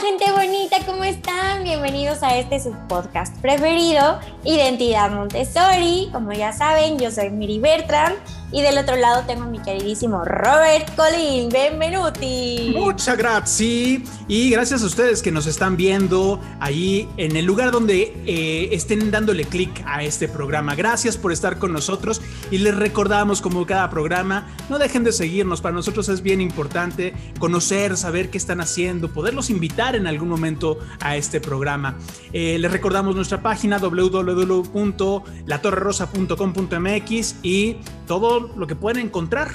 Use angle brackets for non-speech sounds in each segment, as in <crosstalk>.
gente bonita, ¿cómo están? Bienvenidos a este podcast preferido, Identidad Montessori. Como ya saben, yo soy Miri Bertram y del otro lado tengo a mi queridísimo Robert Colin. Benvenuti. Muchas gracias. Y gracias a ustedes que nos están viendo ahí en el lugar donde eh, estén dándole clic a este programa. Gracias por estar con nosotros y les recordamos como cada programa, no dejen de seguirnos. Para nosotros es bien importante conocer, saber qué están haciendo, poderlos invitar en algún momento a este programa. Eh, les recordamos nuestra página www.latorrerosa.com.mx y todo lo que pueden encontrar,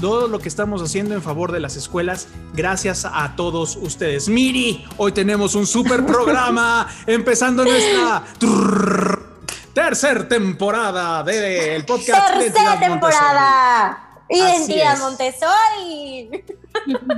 todo lo que estamos haciendo en favor de las escuelas, gracias a todos ustedes. Miri, hoy tenemos un super programa <laughs> empezando nuestra tercera temporada del podcast. Tercera temporada. Identidad Montessori.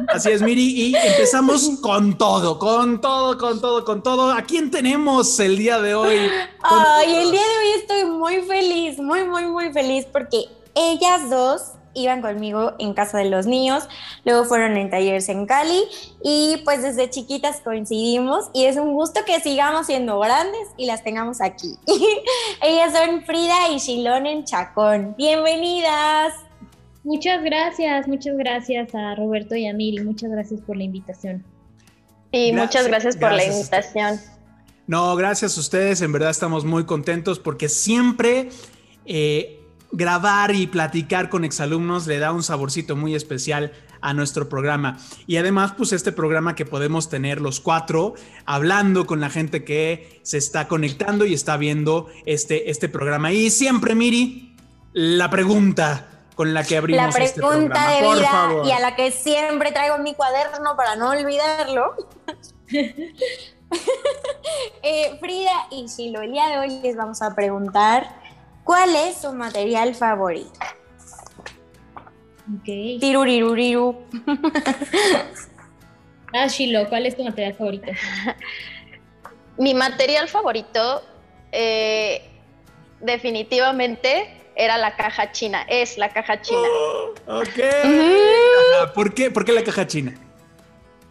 Así es, Miri, y empezamos con todo, con todo, con todo, con todo. ¿A quién tenemos el día de hoy? Ay, el día de hoy estoy muy feliz, muy, muy, muy feliz porque ellas dos iban conmigo en casa de los niños, luego fueron en talleres en Cali y pues desde chiquitas coincidimos y es un gusto que sigamos siendo grandes y las tengamos aquí. <laughs> Ellas son Frida y Shilón en Chacón. Bienvenidas. Muchas gracias, muchas gracias a Roberto y a Miri, muchas gracias por la invitación. Y muchas gracias por la invitación. No, gracias a ustedes, en verdad estamos muy contentos porque siempre... Eh, grabar y platicar con exalumnos le da un saborcito muy especial a nuestro programa. Y además, pues este programa que podemos tener los cuatro hablando con la gente que se está conectando y está viendo este, este programa. Y siempre, Miri, la pregunta con la que abrimos la este pregunta de vida y a la que siempre traigo mi cuaderno para no olvidarlo. <laughs> Eh, Frida y Shilo, el día de hoy les vamos a preguntar ¿Cuál es su material favorito? Ok. Tiruriruriru. <laughs> Ah, Shilo, ¿cuál es tu material favorito? <laughs> Mi material favorito, eh, definitivamente, era la caja china. Es la caja china. Oh, <gasps> ok. ¿Por qué? ¿Por qué la caja china?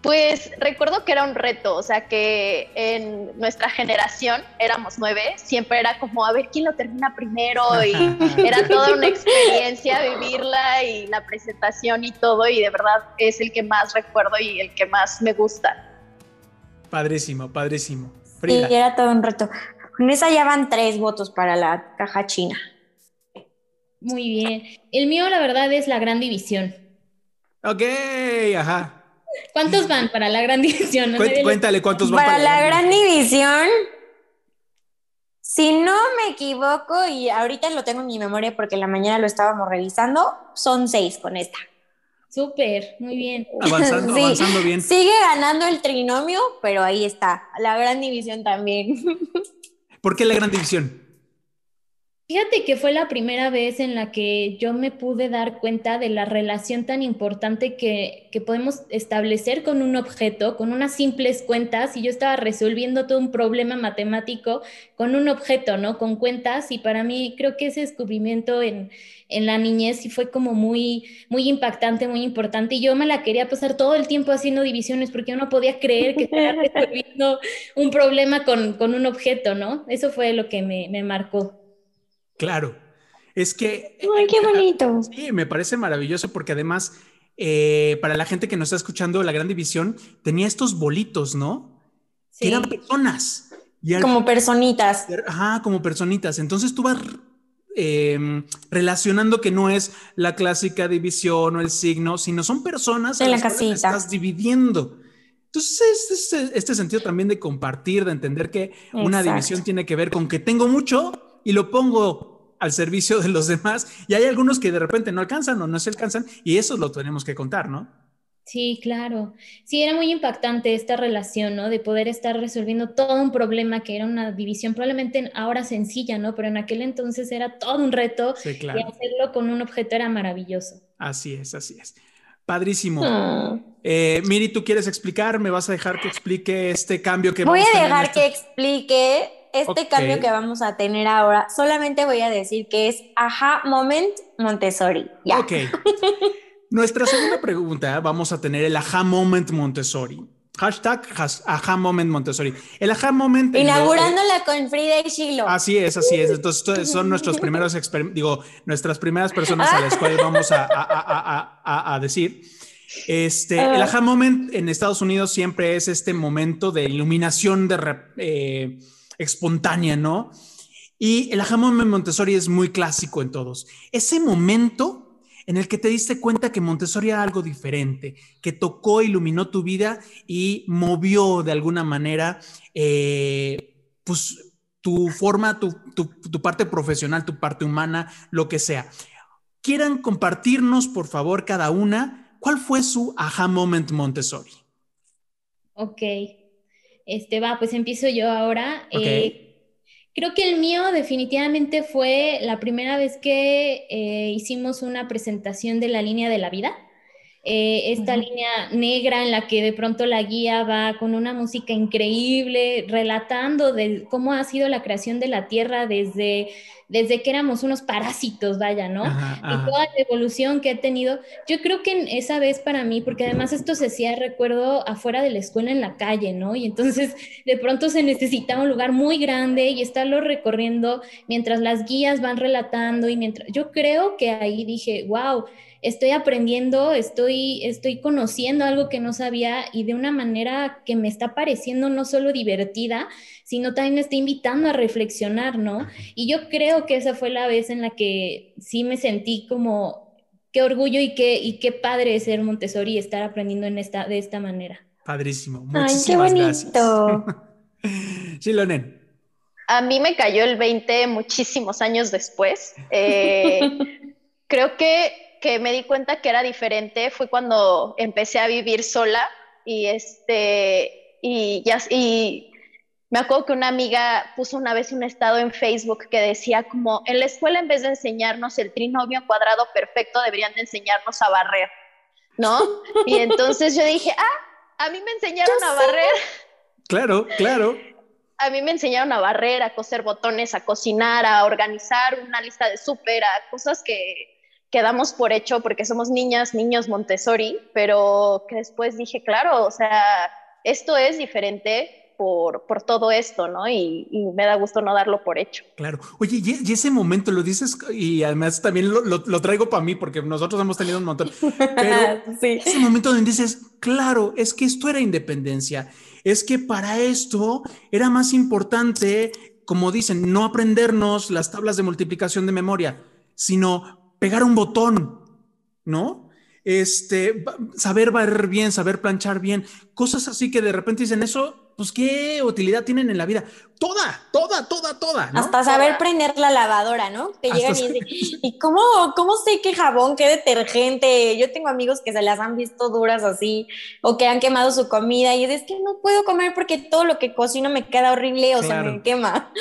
Pues recuerdo que era un reto, o sea que en nuestra generación éramos nueve, siempre era como a ver quién lo termina primero y <laughs> era toda una experiencia vivirla y la presentación y todo y de verdad es el que más recuerdo y el que más me gusta. Padrísimo, padrísimo. Sí, era todo un reto. Con esa ya van tres votos para la caja china. Muy bien. El mío la verdad es la gran división. Ok, ajá. ¿Cuántos van para la gran división? cuéntale cuántos van para, para la gran división. Si no me equivoco, y ahorita lo tengo en mi memoria porque en la mañana lo estábamos revisando, son seis con esta. Súper, muy bien. Avanzando, <laughs> avanzando bien. Sigue ganando el trinomio, pero ahí está. La gran división también. <laughs> ¿Por qué la gran división? Fíjate que fue la primera vez en la que yo me pude dar cuenta de la relación tan importante que, podemos establecer con un objeto, con unas simples cuentas, y yo estaba resolviendo todo un problema matemático con un objeto, ¿no? Con cuentas, y para mí creo que ese descubrimiento en, la niñez sí fue como muy, muy impactante, muy importante, y yo me la quería pasar todo el tiempo haciendo divisiones porque yo no podía creer que estaba <laughs> resolviendo un problema con, un objeto, ¿no? Eso fue lo que me, me marcó. Claro. Es que... ¡Ay, qué bonito! Sí, me parece maravilloso porque además, eh, para la gente que nos está escuchando, la Gran División tenía estos bolitos, ¿no? Sí. Que eran personas. como personitas. Ajá, como personitas. Entonces tú vas em, relacionando que no es la clásica división o el signo, sino son personas en la casita. estás dividiendo. Entonces, este, este, sentido también de compartir, de entender que una división tiene que ver con que tengo mucho y lo pongo al servicio de los demás. Y hay algunos que de repente no alcanzan o no se alcanzan y eso lo tenemos que contar, ¿no? Sí, claro. Sí, era muy impactante esta relación, ¿no? De poder estar resolviendo todo un problema que era una división probablemente ahora sencilla, ¿no? Pero en aquel entonces era todo un reto y hacerlo con un objeto era maravilloso. Así es, así es. Padrísimo. Eh, Miri, ¿tú quieres explicar? ¿Me vas a dejar que explique este cambio que Voy vamos a dejar que explique este cambio que vamos a tener ahora, solamente voy a decir que es Aha Moment Montessori. Ya. Ok. <laughs> Nuestra segunda pregunta, vamos a tener el Aha Moment Montessori. Hashtag Aha Moment Montessori. El Aha Moment. Inaugurándola con Frida y Chilo. Así es, así es. Entonces, son <laughs> nuestros primeros digo, nuestras primeras personas a las cuales vamos a, decir. Este, el Aha Moment en Estados Unidos siempre es este momento de iluminación de eh, espontánea, ¿no? Y el Aha Moment Montessori es muy clásico en todos. Ese momento en el que te diste cuenta que Montessori era algo diferente, que tocó, iluminó tu vida y movió de alguna manera, eh, pues tu forma, tu, tu, parte profesional, tu parte humana, lo que sea. Quieran compartirnos, por favor, cada una, ¿cuál fue su aha moment Montessori? Ok, este va, pues empiezo yo ahora. Eh, Creo que el mío definitivamente fue la primera vez que eh, hicimos una presentación de la línea de la vida. Eh, esta línea negra en la que de pronto la guía va con una música increíble, relatando de cómo ha sido la creación de la Tierra desde desde que éramos unos parásitos, vaya, ¿no? Y toda la evolución que he tenido. Yo creo que esa vez para mí, porque además esto se hacía, recuerdo, afuera de la escuela en la calle, ¿no? Y entonces de pronto se necesitaba un lugar muy grande y estarlo recorriendo mientras las guías van relatando y mientras... Yo creo que ahí dije, wow estoy aprendiendo, estoy, estoy conociendo algo que no sabía y de una manera que me está pareciendo no solo divertida, sino también me está invitando a reflexionar, ¿no? Y yo creo que esa fue la vez en la que sí me sentí como qué orgullo y qué, y qué padre ser Montessori y estar aprendiendo en esta, de esta manera. Padrísimo. Muchísimas Ay, qué bonito. <laughs> sí, Lonen. A mí me cayó el 20 muchísimos años después. Eh, <laughs> creo que que me di cuenta que era diferente fue cuando empecé a vivir sola y este y ya y me acuerdo que una amiga puso una vez un estado en Facebook que decía como en la escuela en vez de enseñarnos el trinomio cuadrado perfecto deberían de enseñarnos a barrer, ¿no? Y entonces yo dije, "Ah, a mí me enseñaron a barrer." Claro, claro. A mí me enseñaron a barrer, a coser botones, a cocinar, a organizar una lista de súper, a cosas que quedamos por hecho porque somos niñas, niños Montessori, pero que después dije, claro, o sea, esto es diferente por, por todo esto, ¿no? Y, me da gusto no darlo por hecho. Claro. Oye, y, ese momento lo dices y además también lo, lo, traigo para mí porque nosotros hemos tenido un montón, <laughs> pero ese momento donde dices, claro, es que esto era independencia, es que para esto era más importante, como dicen, no aprendernos las tablas de multiplicación de memoria, sino pegar un botón, ¿no? Este, saber barrer bien, saber planchar bien, cosas así que de repente dicen eso, pues qué utilidad tienen en la vida. Toda, toda, toda, toda. Hasta saber prender la lavadora, ¿no? Que llegan y dicen, ¿y cómo, cómo sé qué jabón, qué detergente? Yo tengo amigos que se las han visto duras así o que han quemado su comida y es que no puedo comer porque todo lo que cocino me queda horrible o se me quema.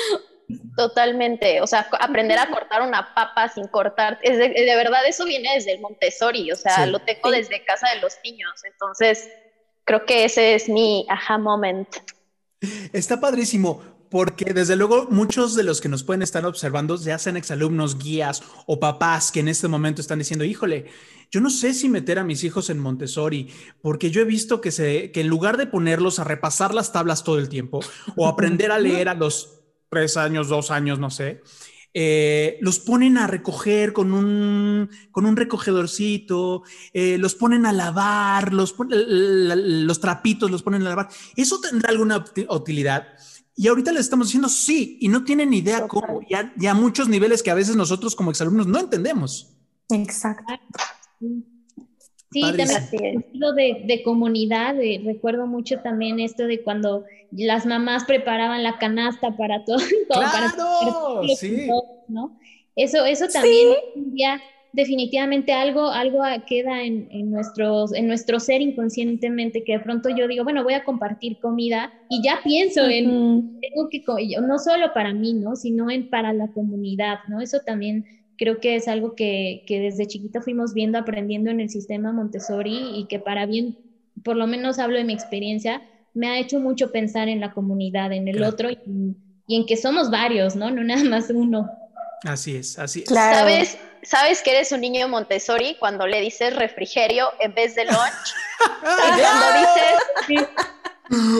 Totalmente, o sea, aprender a cortar una papa sin cortar, es de, verdad eso viene desde el Montessori, o sea, lo tengo desde casa de los niños, entonces creo que ese es mi aha moment. Está padrísimo, porque desde luego muchos de los que nos pueden estar observando, ya sean exalumnos, guías o papás que en este momento están diciendo, híjole, yo no sé si meter a mis hijos en Montessori, porque yo he visto que, se, que en lugar de ponerlos a repasar las tablas todo el tiempo o aprender a leer a los tres años, dos años, no sé, eh, los ponen a recoger con un, con un recogedorcito, eh, los ponen a lavar, los, los trapitos los ponen a lavar. ¿Eso tendrá alguna utilidad? Y ahorita les estamos diciendo sí, y no tienen idea cómo, ya, ya muchos niveles que a veces nosotros como exalumnos no entendemos. Exacto. Sí, también de, de comunidad, recuerdo mucho también esto de cuando las mamás preparaban la canasta para <laughs> todo, todo sí. ¿no? Eso, eso también ya definitivamente algo, algo queda en, en, nuestros, en nuestro ser inconscientemente, que de pronto yo digo, bueno, voy a compartir comida y ya pienso en, tengo que, no solo para mí, ¿no? Sino en para la comunidad, ¿no? Eso también creo que es algo que, que desde chiquita fuimos viendo, aprendiendo en el sistema Montessori y que para bien, por lo menos hablo de mi experiencia, me ha hecho mucho pensar en la comunidad, en el otro y, en que somos varios, ¿no? No nada más uno. Así es, así es. ¿Sabes, ¿Sabes que eres un niño Montessori cuando le dices refrigerio en vez de lunch? <laughs> cuando dices...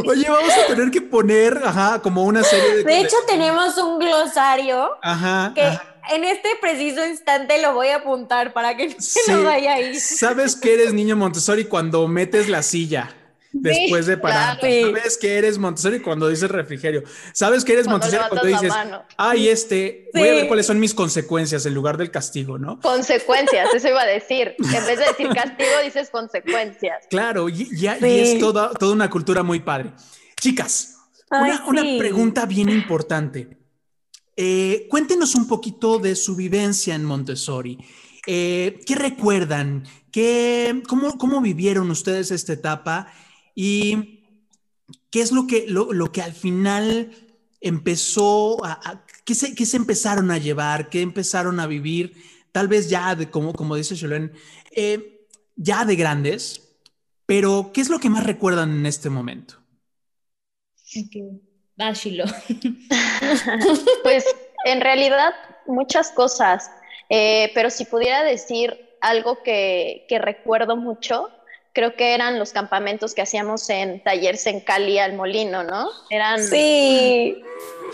Oye, vamos a tener que poner, ajá, como una serie de... De hecho, tenemos un glosario Ajá. que ajá. en este preciso instante lo voy a apuntar para que <laughs> no se nos vaya ahí. Sabes que eres niño Montessori cuando metes la silla después de parar. claro. Sabes que eres Montessori cuando dices refrigerio. Sabes que eres Cuando Montessori cuando dices, ay, este, voy a ver cuáles son mis consecuencias en lugar del castigo, ¿no? Consecuencias, eso iba a decir. En vez de decir castigo, dices consecuencias. Claro, y, y- y Sí. es toda, toda una cultura muy padre. Chicas, Ay, una, una pregunta bien importante. Eh, cuéntenos un poquito de su vivencia en Montessori. Eh, ¿Qué recuerdan? ¿Qué, cómo, ¿Cómo vivieron ustedes esta etapa? ¿Y qué es lo que, lo, lo que al final empezó a... a- ¿qué, se, qué se empezaron a llevar? ¿Qué empezaron a vivir? Tal vez ya, de, como, como dice Cholén, eh, ya de grandes, pero ¿qué es lo que más recuerdan en este momento? Ok. Va, Shilo. <laughs> Pues en realidad muchas cosas, eh, pero si pudiera decir algo que, que recuerdo mucho, creo que eran los campamentos que hacíamos en talleres en Cali al Molino, ¿no? Eran, Sí,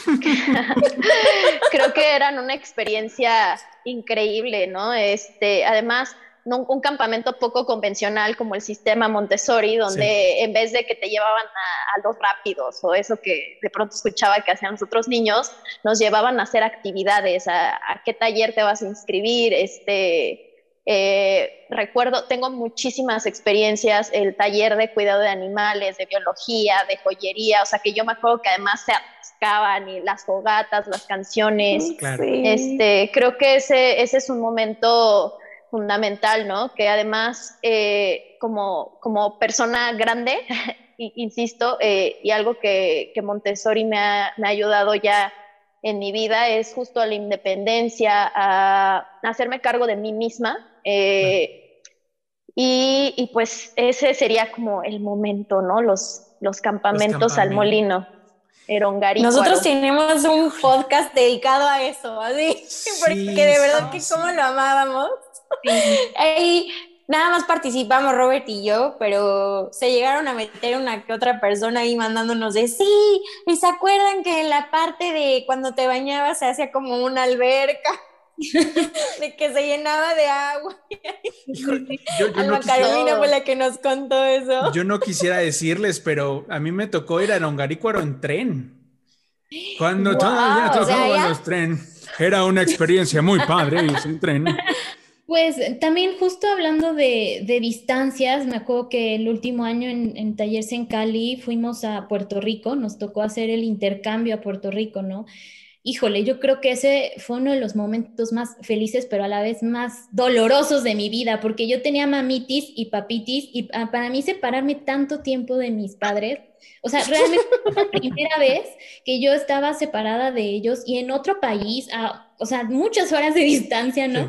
<laughs> creo que eran una experiencia increíble, ¿no? Este, además, no- un campamento poco convencional como el sistema Montessori, donde en vez de que te llevaban a, a los rápidos o eso que de pronto escuchaba que hacían los otros niños, nos llevaban a hacer actividades, a, a qué taller te vas a inscribir, este... eh, recuerdo, tengo muchísimas experiencias, el taller de cuidado de animales, de biología, de joyería, o sea que yo me acuerdo que además se atascaban y las fogatas, las canciones, Claro. sí. este, creo que ese, ese es un momento fundamental, ¿no? Que además, eh, como, como persona grande, <laughs> i- insisto, eh, y algo que, que Montessori me ha, me ha ayudado ya en mi vida es justo a la independencia, a, a hacerme cargo de mí misma. Eh, y, y pues ese sería como el momento, ¿no? Los, los campamentos al campamentos. molino. Nosotros tenemos un podcast dedicado a eso, así, <laughs> porque de verdad que sí, cómo lo amábamos. <laughs> Ahí nada más participamos Robert y yo, pero se llegaron a meter una que otra persona ahí mandándonos de sí, y se acuerdan que en la parte de cuando te bañabas se hacía como una alberca, <laughs> de que se llenaba de agua. <laughs> Yo, yo Alma no quisiera, Carolina fue la que nos contó eso. yo no quisiera decirles, pero a mí me tocó ir a Longarícuaro en tren. Cuando Wow, todavía o sea, los tren, era una experiencia muy padre irse en tren. Pues también justo hablando de, de distancias, me acuerdo que el último año en, en Talleres en Cali fuimos a Puerto Rico, nos tocó hacer el intercambio a Puerto Rico, ¿no? Híjole, yo creo que ese fue uno de los momentos más felices, pero a la vez más dolorosos de mi vida, porque yo tenía mamitis y papitis, y ah, para mí separarme tanto tiempo de mis padres, o sea, realmente fue la primera vez que yo estaba separada de ellos y en otro país, a, o sea, muchas horas de distancia, ¿no?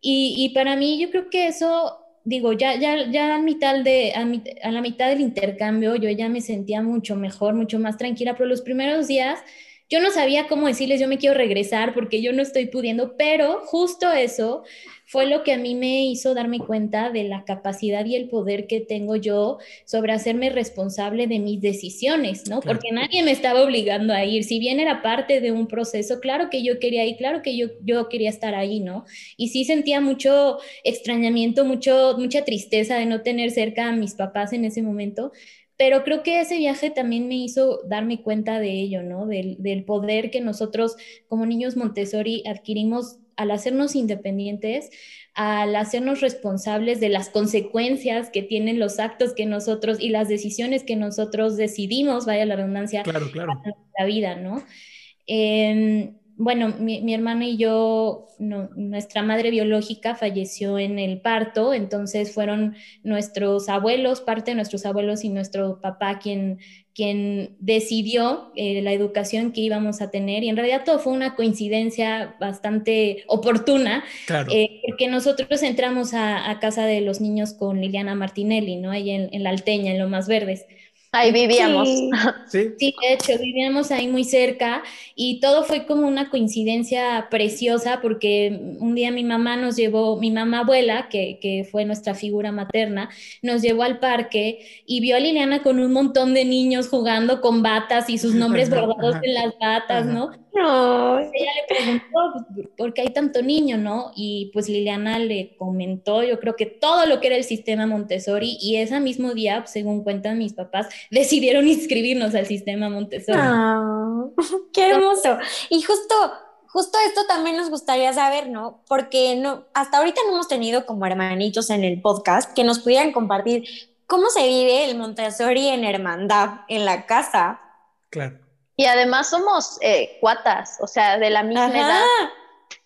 Y, y para mí yo creo que eso, digo, ya, ya, ya a, mitad de, a, mi- a la mitad del intercambio yo ya me sentía mucho mejor, mucho más tranquila, pero los primeros días yo no sabía cómo decirles yo me quiero regresar porque yo no estoy pudiendo, pero justo eso fue lo que a mí me hizo darme cuenta de la capacidad y el poder que tengo yo sobre hacerme responsable de mis decisiones, ¿no? Claro. Porque nadie me estaba obligando a ir. Si bien era parte de un proceso, claro que yo quería ir, claro que yo, yo quería estar ahí, ¿no? Y sí sentía mucho extrañamiento, mucho, mucha tristeza de no tener cerca a mis papás en ese momento, pero creo que ese viaje también me hizo darme cuenta de ello, ¿no? Del, del poder que nosotros como niños Montessori adquirimos al hacernos independientes, al hacernos responsables de las consecuencias que tienen los actos que nosotros y las decisiones que nosotros decidimos, vaya la redundancia, Claro, claro. la vida, ¿no? Eh, bueno, mi, mi, hermana y yo, no, nuestra madre biológica falleció en el parto, entonces fueron nuestros abuelos, parte de nuestros abuelos y nuestro papá quien, quien decidió eh, la educación que íbamos a tener y en realidad todo fue una coincidencia bastante oportuna, Claro. eh, porque nosotros entramos a, a, casa de los niños con Liliana Martinelli, ¿no? Ahí en, en la Alteña, en Lo Más Verdes. Ahí vivíamos. <laughs> Sí. ¿Sí? de hecho, vivíamos ahí muy cerca y todo fue como una coincidencia preciosa porque un día mi mamá nos llevó, mi mamá abuela, que, que fue nuestra figura materna, nos llevó al parque y vio a Liliana con un montón de niños jugando con batas y sus nombres <laughs> bordados en las batas, ¿no? No. Ella le preguntó, pues, ¿por qué hay tanto niño, no? Y pues Liliana le comentó, yo creo que todo lo que era el sistema Montessori y ese mismo día, según cuentan mis papás, <laughs> decidieron inscribirnos al sistema Montessori. Ah, <laughs> ¡Qué hermoso! Y justo, justo esto también nos gustaría saber, ¿no? Porque no, hasta ahorita no hemos tenido como hermanitos en el podcast que nos pudieran compartir cómo se vive el Montessori en hermandad, en la casa. Claro. Y además somos eh, cuatas, o sea, de la misma edad.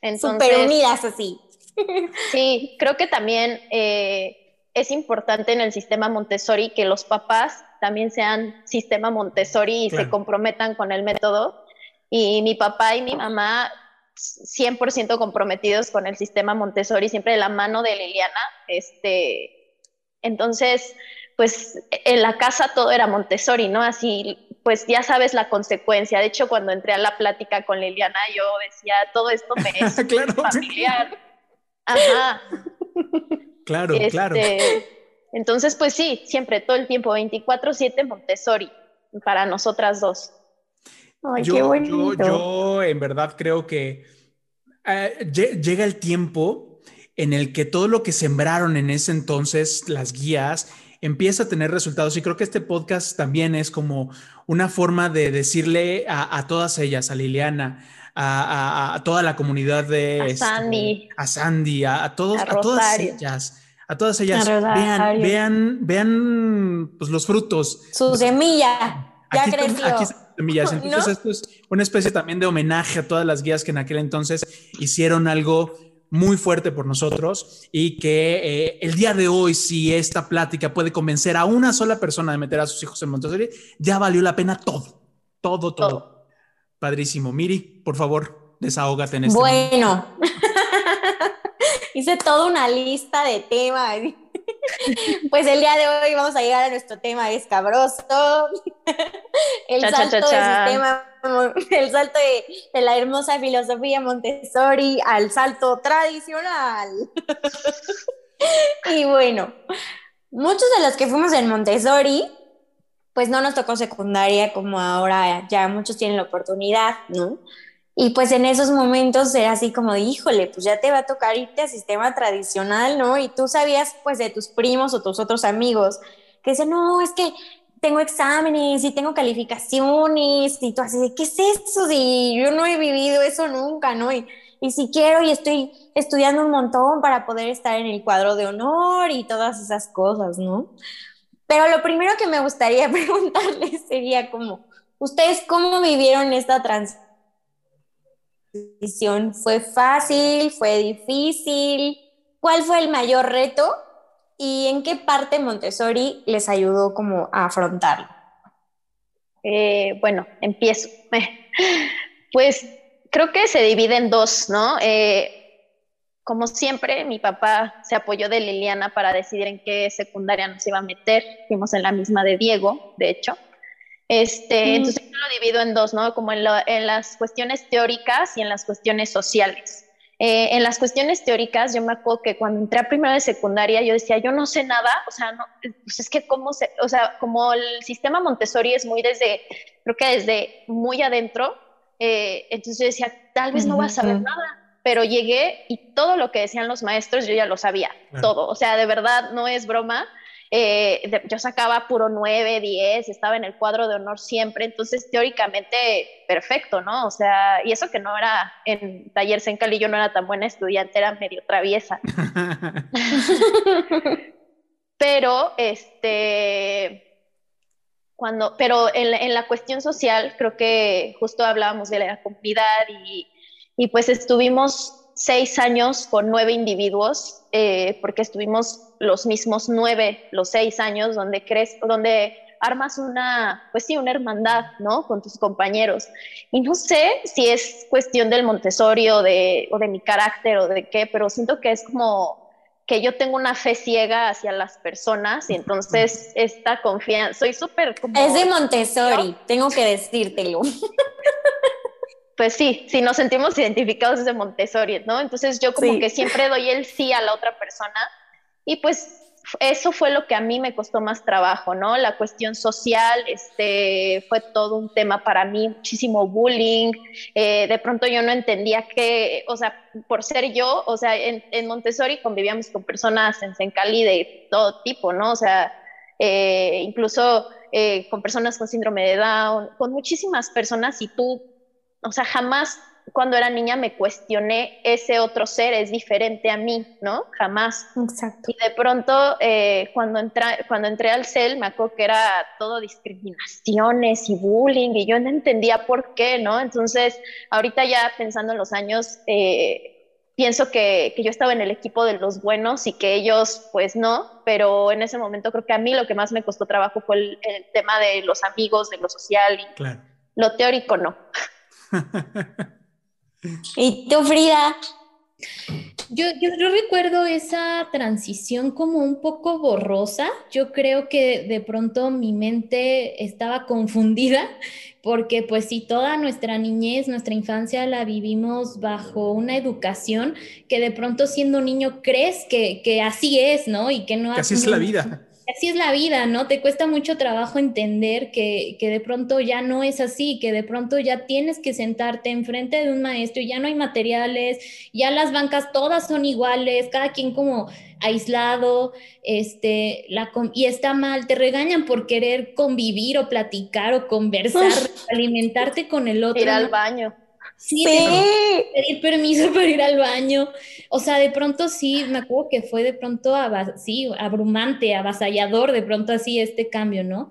Entonces, Súper unidas así. <laughs> Sí, creo que también eh, es importante en el sistema Montessori que los papás también sean sistema Montessori y se comprometan con el método. Y mi papá y mi mamá 100% comprometidos con el sistema Montessori, siempre de la mano de Liliana. Este, entonces, pues en la casa todo era Montessori, ¿no? Así, pues ya sabes la consecuencia. De hecho, cuando entré a la plática con Liliana, yo decía, todo esto me <laughs> es familiar. Ajá. Claro, <laughs> claro. Este, entonces, pues sí, siempre, todo el tiempo, 24/7 Montessori, para nosotras dos. Ay, yo, qué bonito. Yo, en verdad creo que eh, llega el tiempo en el que todo lo que sembraron en ese entonces, las guías, empieza a tener resultados. Y creo que este podcast también es como una forma de decirle a, todas ellas, a Liliana, a, toda la comunidad de... A este, Sandy. a Sandy, a, todos, a, todas ellas a todas ellas, vean, vean, vean pues, los frutos. Su semilla, ya creció. Aquí semillas. <laughs> Entonces, esto es una especie también de homenaje a todas las guías que en aquel entonces hicieron algo muy fuerte por nosotros y que eh, el día de hoy, si esta plática puede convencer a una sola persona de meter a sus hijos en Montessori, ya valió la pena todo, todo, todo. Padrísimo. Miri, por favor, desahógate en este Bueno. <laughs> hice toda una lista de temas. <laughs> Pues el día de hoy vamos a llegar a nuestro tema escabroso, <laughs> <laughs> el salto del sistema, el salto de, la hermosa filosofía Montessori al salto tradicional. Y bueno, muchos de los que fuimos en Montessori, pues no nos tocó secundaria como ahora ya muchos tienen la oportunidad, ¿no? Y pues en esos momentos era así como, híjole, pues ya te va a tocar irte al sistema tradicional, ¿no? Y tú sabías pues de tus primos o tus otros amigos que dicen, no, es que tengo exámenes y tengo calificaciones y tú así, ¿qué es eso? Si yo no he vivido eso nunca, ¿no? Y, y si quiero y estoy estudiando un montón para poder estar en el cuadro de honor y todas esas cosas, ¿no? Pero lo primero que me gustaría <laughs> preguntarles sería como, ¿ustedes cómo vivieron esta transición? ¿Fue fácil? ¿Fue difícil? ¿Cuál fue el mayor reto? ¿Y en qué parte Montessori les ayudó como a afrontarlo? Eh, bueno, empiezo. <laughs> Pues creo que se divide en dos, ¿no? Eh, como siempre, mi papá se apoyó de Liliana para decidir en qué secundaria nos iba a meter. Fuimos en la misma de Diego, de hecho. Este, Entonces yo lo divido en dos, ¿no? Como en, las cuestiones teóricas y en las cuestiones sociales. Eh, en las cuestiones teóricas, yo me acuerdo que cuando entré a primero de secundaria, yo decía, yo no sé nada, o sea, no, pues es que cómo se, o sea, como el sistema Montessori es muy desde, creo que desde muy adentro, eh, entonces yo decía, tal vez no voy a saber nada, pero llegué y todo lo que decían los maestros yo ya lo sabía, todo, o sea, de verdad no es broma, eh, yo sacaba puro 9, 10, estaba en el cuadro de honor siempre, entonces teóricamente perfecto, ¿no? O sea, y eso que no era en talleres en Cali, yo no era tan buena estudiante, era medio traviesa. <laughs> pero, este, cuando, pero en, la cuestión social, creo que justo hablábamos de la comunidad y, y pues estuvimos seis años con nueve individuos, eh, porque estuvimos los mismos nueve, los seis años, donde crees, donde armas una, pues sí, una hermandad, ¿no? Con tus compañeros. Y no sé si es cuestión del Montessori o de, o de mi carácter o de qué, pero siento que es como que yo tengo una fe ciega hacia las personas y entonces esta confianza, soy súper Es de Montessori, tengo que decírtelo. <laughs> Pues sí, si nos sentimos identificados es de Montessori, ¿no? Entonces yo como que siempre doy el sí a la otra persona y pues eso fue lo que a mí me costó más trabajo, ¿no? La cuestión social, este, fue todo un tema para mí, muchísimo bullying. Eh, de pronto yo no entendía que, o sea, por ser yo, o sea, en, Montessori convivíamos con personas en Sencali de todo tipo, ¿no? O sea, eh, incluso eh, con personas con síndrome de Down, con muchísimas personas y tú, o sea, jamás cuando era niña me cuestioné ese otro ser es diferente a mí, ¿no? Jamás. Exacto. Y de pronto, eh, cuando, entré, cuando entré al CEL, me acuerdo que era todo discriminaciones y bullying, y yo no entendía por qué, ¿no? Entonces, ahorita ya pensando en los años, eh, pienso que, que, yo estaba en el equipo de los buenos y que ellos, pues no, pero en ese momento creo que a mí lo que más me costó trabajo fue el, tema de los amigos, de lo social, y claro. lo teórico no. <laughs> ¿Y tú, Frida? Yo, yo, recuerdo esa transición como un poco borrosa. Yo creo que de pronto mi mente estaba confundida porque pues si toda nuestra niñez, nuestra infancia la vivimos bajo una educación que de pronto siendo niño crees que, que así es, ¿no? Y que no... así es la vida así es la vida, ¿no? Te cuesta mucho trabajo entender que, de pronto ya no es así, que de pronto ya tienes que sentarte enfrente de un maestro y ya no hay materiales, ya las bancas todas son iguales, cada quien como aislado, este, la, y está mal, te regañan por querer convivir o platicar o conversar, alimentarte con el otro. Ir al baño. Sí, pedir permiso para ir al baño. O sea, de pronto sí, me acuerdo que fue de pronto sí, abrumante, avasallador, de pronto así este cambio, ¿no?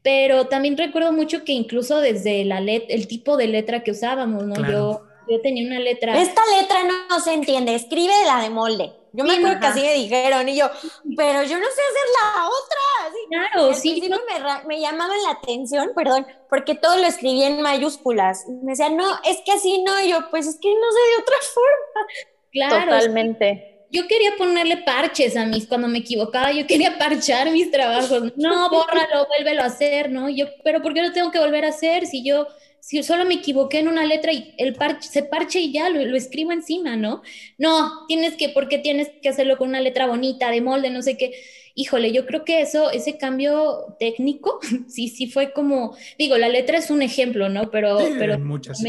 Pero también recuerdo mucho que incluso desde la let el tipo de letra que usábamos, ¿no? Yo, yo tenía una letra. Esta letra no, se entiende, escribe la de molde. Yo me acuerdo que así me dijeron y yo, pero yo no sé hacer la otra. claro, sí. me, me, llamaban la atención, perdón, porque todo lo escribía en mayúsculas. Me decían, no, es que así no. Y yo, pues es que no sé de otra <laughs> forma. Claro. Totalmente. Yo quería ponerle parches a mis, cuando me equivocaba, yo quería <laughs> parchar mis trabajos. No, bórralo, vuélvelo a hacer, ¿no? Yo, pero ¿por qué lo tengo que volver a hacer si yo si solo me equivoqué en una letra y el parche, se parche y ya lo, escribo encima, ¿no? No, tienes que, porque tienes que hacerlo con una letra bonita, de molde, no sé qué. Híjole, yo creo que eso, ese cambio técnico, <laughs> sí, sí fue como, digo, la letra es un ejemplo, ¿no? Pero, pero muchas.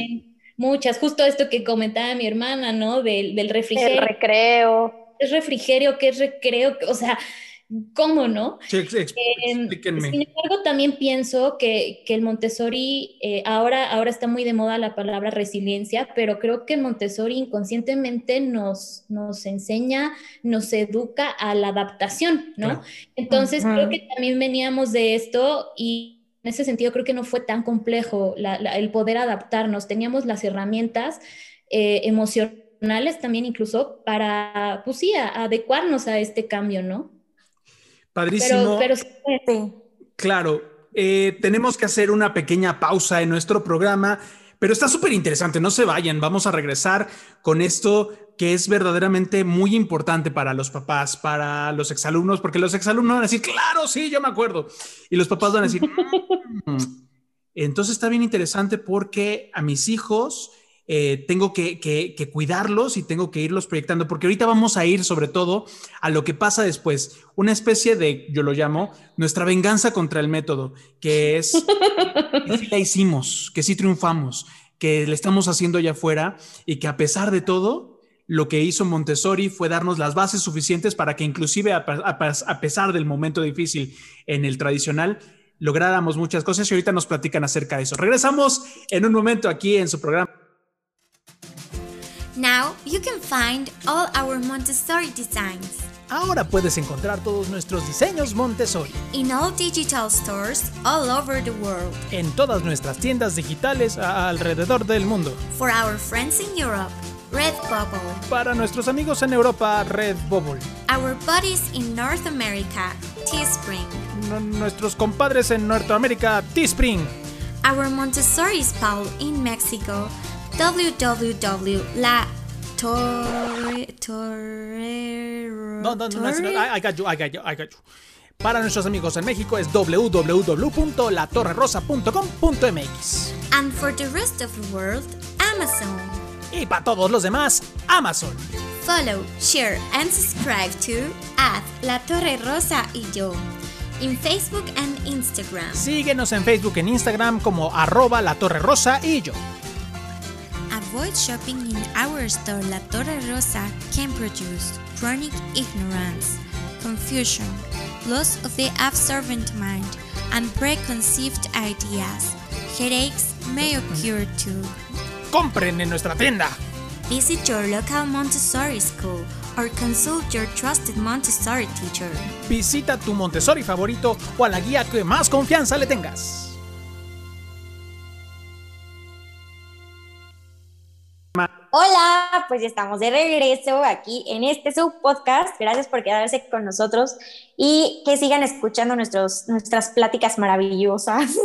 muchas, justo esto que comentaba mi hermana, ¿no? Del, del refrigerio. El recreo. Es refrigerio, ¿qué es recreo? O sea, ¿Cómo no? Sí, em, explíquenme. Sin embargo, también pienso que, que el Montessori, eh, ahora, ahora está muy de moda la palabra resiliencia, pero creo que Montessori inconscientemente nos, nos enseña, nos educa a la adaptación, ¿no? Entonces, creo que también veníamos de esto y en ese sentido creo que no fue tan complejo el poder adaptarnos. Teníamos las herramientas eh, emocionales también incluso para, pues sí, adecuarnos a este cambio, ¿no? Padrísimo. Pero, sí. Claro, eh, tenemos que hacer una pequeña pausa en nuestro programa, pero está súper interesante, no se vayan, vamos a regresar con esto que es verdaderamente muy importante para los papás, para los exalumnos, porque los exalumnos van a decir, claro, sí, yo me acuerdo, y los papás van a decir, <laughs> mm". entonces está bien interesante porque a mis hijos eh, tengo que, cuidarlos y tengo que irlos proyectando, porque ahorita vamos a ir sobre todo a lo que pasa después, una especie de, yo lo llamo, nuestra venganza contra el método, que es <laughs> que sí la hicimos, que sí triunfamos, que le estamos haciendo allá afuera y que a pesar de todo, lo que hizo Montessori fue darnos las bases suficientes para que inclusive a, a pesar del momento difícil en el tradicional, lográramos muchas cosas y ahorita nos platican acerca de eso. Regresamos en un momento aquí en su programa. Now you can find all our Montessori designs. Ahora puedes encontrar todos nuestros diseños Montessori. In all digital stores all over the world. En todas nuestras tiendas digitales alrededor del mundo. For our friends in Europe, Redbubble. Para nuestros amigos en Europa, Redbubble. Our buddies in North America, Teespring. nuestros compadres en Norteamérica, Teespring. Our Montessori Paul in Mexico, www.la Torre, torre, No, no, no, no, no, I, got you, I got you, I got you. Para nuestros amigos en México es www.latorrerosa.com.mx. And for the rest of the world, Amazon. Y para todos los demás, Amazon. Follow, share, and subscribe to at La Torre Rosa y yo in Facebook and Instagram. Síguenos en Facebook, en Instagram como arroba la Torre Rosa y yo. Avoid shopping in our store La Torre Rosa can produce chronic ignorance, confusion, loss of the absorbent mind, and preconceived ideas. Headaches may occur too. Compren en nuestra tienda. Visit your local Montessori school or consult your trusted Montessori teacher. Visita tu Montessori favorito o a la guía que más confianza le tengas. Hola, pues ya estamos de regreso aquí en este subpodcast. Gracias por quedarse con nosotros y que sigan escuchando nuestros, nuestras pláticas maravillosas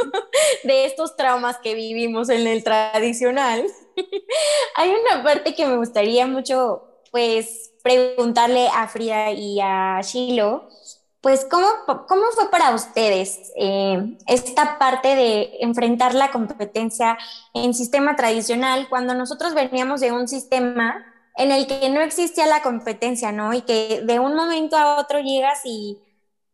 <laughs> de estos traumas que vivimos en el tradicional. <laughs> Hay una parte que me gustaría mucho, pues, preguntarle a Frida y a Shilo, pues, ¿cómo, cómo fue para ustedes eh, esta parte de enfrentar la competencia en sistema tradicional cuando nosotros veníamos de un sistema en el que no existía la competencia, ¿no? Y que de un momento a otro llegas y,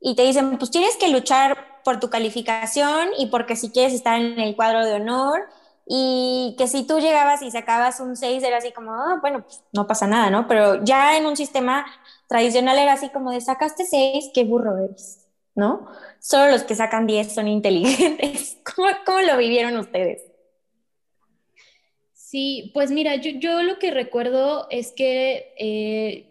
y te dicen, pues tienes que luchar por tu calificación y porque si quieres estar en el cuadro de honor y que si tú llegabas y sacabas un 6 era así como, "Ah, bueno, pues no pasa nada, ¿no? Pero ya en un sistema tradicional era así como de sacaste 6, qué burro eres, ¿no? Solo los que sacan 10 son inteligentes. <laughs> ¿Cómo, cómo lo vivieron ustedes? Sí, pues mira, yo, yo lo que recuerdo es que eh,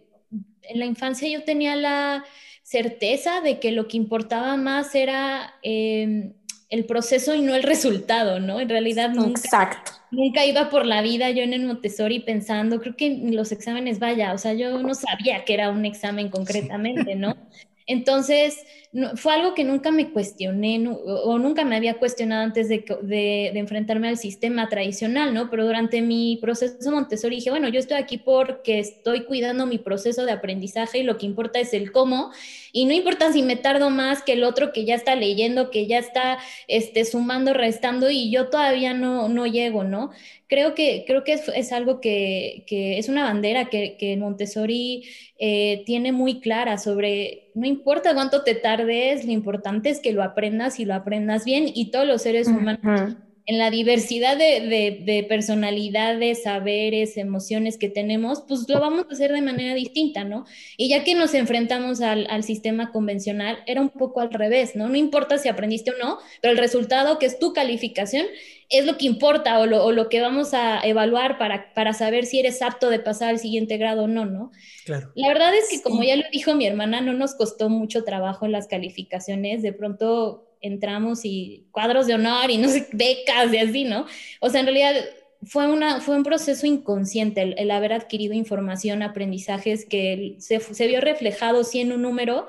en la infancia yo tenía la certeza de que lo que importaba más era eh, el proceso y no el resultado, ¿no? En realidad nunca, Exacto. Nunca iba por la vida yo en el Montessori pensando, creo que en los exámenes, vaya, o sea, yo no sabía que era un examen concretamente, ¿no? <laughs> Entonces, no- fue algo que nunca me cuestioné o, nunca me había cuestionado antes de enfrentarme al sistema tradicional, ¿no? Pero durante mi proceso Montessori dije, bueno, yo estoy aquí porque estoy cuidando mi proceso de aprendizaje y lo que importa es el cómo. Y no importa si me tardo más que el otro que ya está leyendo, que ya está este, sumando, restando y yo todavía no, no llego, ¿no? Creo que, creo que es, es algo que, que es una bandera que, que Montessori eh, tiene muy clara sobre, no importa cuánto te tardes, lo importante es que lo aprendas y lo aprendas bien y todos los seres humanos. En la diversidad de, de, de, personalidades, saberes, emociones que tenemos, pues lo vamos a hacer de manera distinta, ¿no? Y ya que nos enfrentamos al, al, sistema convencional, era un poco al revés, ¿no? No importa si aprendiste o no, pero el resultado, que es tu calificación, es lo que importa o lo, o lo que vamos a evaluar para, para, saber si eres apto de pasar al siguiente grado o no, ¿no? Claro. La verdad es que, como ya lo dijo mi hermana, no nos costó mucho trabajo en las calificaciones, de pronto entramos y cuadros de honor y no sé, <laughs> becas y así, ¿no? O sea, en realidad fue, una, fue un proceso inconsciente el, el haber adquirido información, aprendizajes que se, se, vio reflejado sí en un número,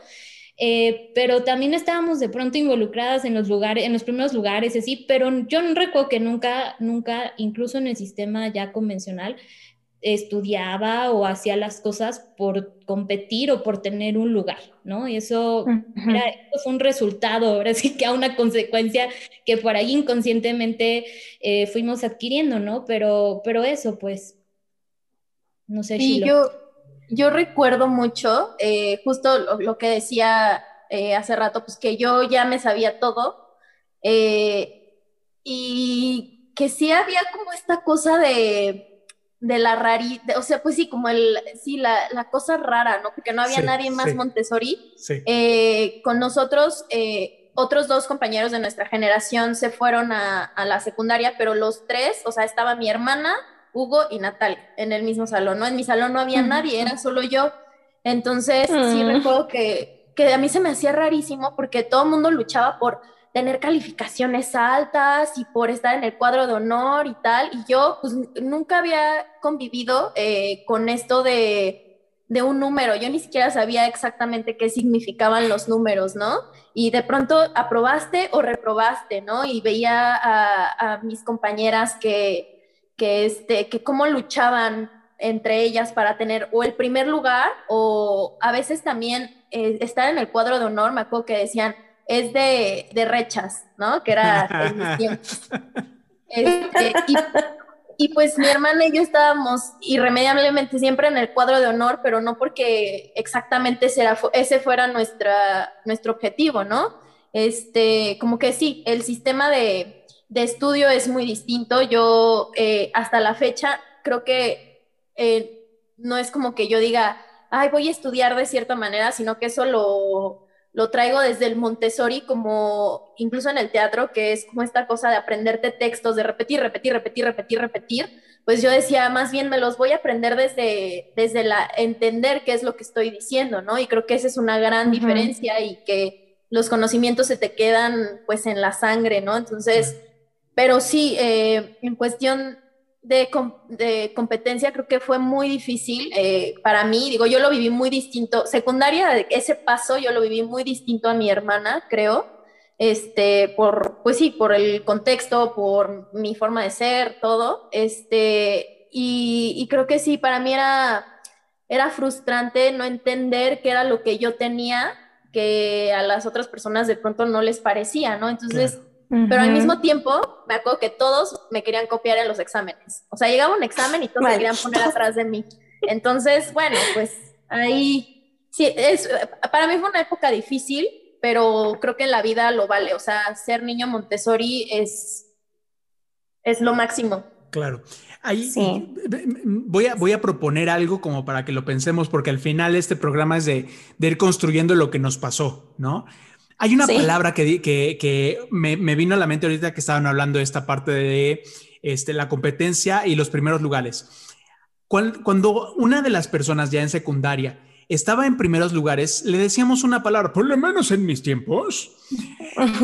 eh, pero también estábamos de pronto involucradas en los lugares, en los primeros lugares, así, pero yo recuerdo que nunca, nunca, incluso en el sistema ya convencional, estudiaba o hacía las cosas por competir o por tener un lugar, ¿no? Y eso, uh -huh. era, eso fue un resultado, ahora sí que a una consecuencia que por ahí inconscientemente eh, fuimos adquiriendo, ¿no? Pero, pero eso, pues, no sé. Y yo, yo recuerdo mucho, eh, justo lo, lo, que decía eh, hace rato, pues que yo ya me sabía todo y que sí había como esta cosa de de la rarita, o sea, pues sí, como el, sí, la, la cosa rara, ¿no? Porque no había sí, nadie más sí. Montessori. Sí. Eh, con nosotros, eh, otros dos compañeros de nuestra generación se fueron a, a, la secundaria, pero los tres, o sea, estaba mi hermana, Hugo y Natalia en el mismo salón, ¿no? En mi salón no había mm. nadie, era solo yo. Entonces, mm. sí recuerdo que, que a mí se me hacía rarísimo porque todo el mundo luchaba por tener calificaciones altas y por estar en el cuadro de honor y tal. Y yo pues nunca había convivido eh, con esto de, de, un número. Yo ni siquiera sabía exactamente qué significaban los números, ¿no? Y de pronto aprobaste o reprobaste, ¿no? Y veía a, mis compañeras que, que, este, que cómo luchaban entre ellas para tener o el primer lugar o a veces también eh, estar en el cuadro de honor, me acuerdo que decían, es de, de rechas, ¿no? Que era en mis <laughs> tiempos. Este, y, pues mi hermana y yo estábamos irremediablemente siempre en el cuadro de honor, pero no porque exactamente ese fuera nuestra, nuestro objetivo, ¿no? Este, como que sí, el sistema de, de estudio es muy distinto. Yo eh, hasta la fecha creo que eh, no es como que yo diga, ay, voy a estudiar de cierta manera, sino que eso lo, lo traigo desde el Montessori, como incluso en el teatro, que es como esta cosa de aprenderte textos, de repetir, repetir, repetir, repetir, repetir. Pues yo decía, más bien me los voy a aprender desde, desde la entender qué es lo que estoy diciendo, ¿no? Y creo que esa es una gran diferencia y que los conocimientos se te quedan pues en la sangre, ¿no? Entonces, pero sí, eh, en cuestión de, competencia creo que fue muy difícil eh, para mí. Digo, yo lo viví muy distinto. Secundaria, ese paso yo lo viví muy distinto a mi hermana, creo. Este, por, pues sí, por el contexto, por mi forma de ser, todo. Este, y, creo que sí, para mí era, era frustrante no entender qué era lo que yo tenía que a las otras personas de pronto no les parecía, ¿no? Entonces... Pero al mismo tiempo, me acuerdo que todos me querían copiar en los exámenes. O sea, llegaba un examen y todos me querían poner atrás de mí. Entonces, bueno, pues ahí sí, es, para mí fue una época difícil, pero creo que en la vida lo vale. O sea, ser niño Montessori es, es lo máximo. Claro. Ahí voy, a, voy a proponer algo como para que lo pensemos, porque al final este programa es de, de ir construyendo lo que nos pasó, ¿no? Hay una palabra que, que, me, vino a la mente ahorita que estaban hablando de esta parte de este, la competencia y los primeros lugares. Cuando una de las personas ya en secundaria estaba en primeros lugares, le decíamos una palabra, por lo menos en mis tiempos,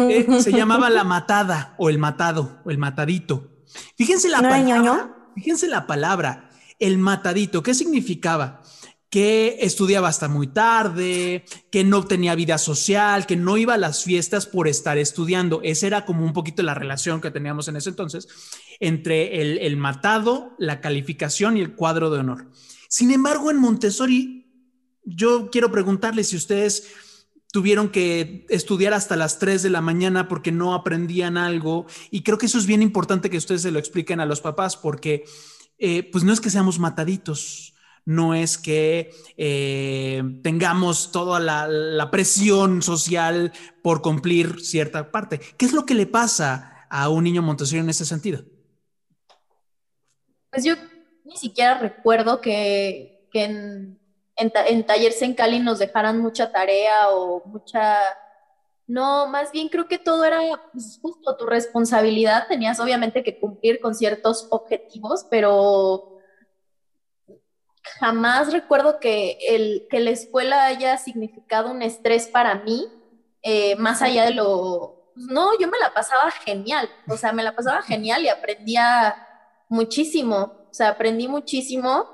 eh, se llamaba la matada o el matado o el matadito. Fíjense la palabra. Fíjense la palabra, el matadito. ¿Qué significaba? Que estudiaba hasta muy tarde, que no tenía vida social, que no iba a las fiestas por estar estudiando. Esa era como un poquito la relación que teníamos en ese entonces entre el, matado, la calificación y el cuadro de honor. Sin embargo, en Montessori, yo quiero preguntarles si ustedes tuvieron que estudiar hasta las 3 de la mañana porque no aprendían algo. Y creo que eso es bien importante que ustedes se lo expliquen a los papás porque, eh, pues no es que seamos mataditos no es que eh, tengamos toda la, presión social por cumplir cierta parte. ¿Qué es lo que le pasa a un niño Montessori en ese sentido? Pues yo ni siquiera recuerdo que, en, en, talleres en Cali nos dejaran mucha tarea o mucha... No, más bien creo que todo era pues, justo tu responsabilidad. Tenías obviamente que cumplir con ciertos objetivos, pero jamás recuerdo que, el, que la escuela haya significado un estrés para mí, eh, más allá de lo... No, yo me la pasaba genial, o sea, me la pasaba genial y aprendía muchísimo, o sea, aprendí muchísimo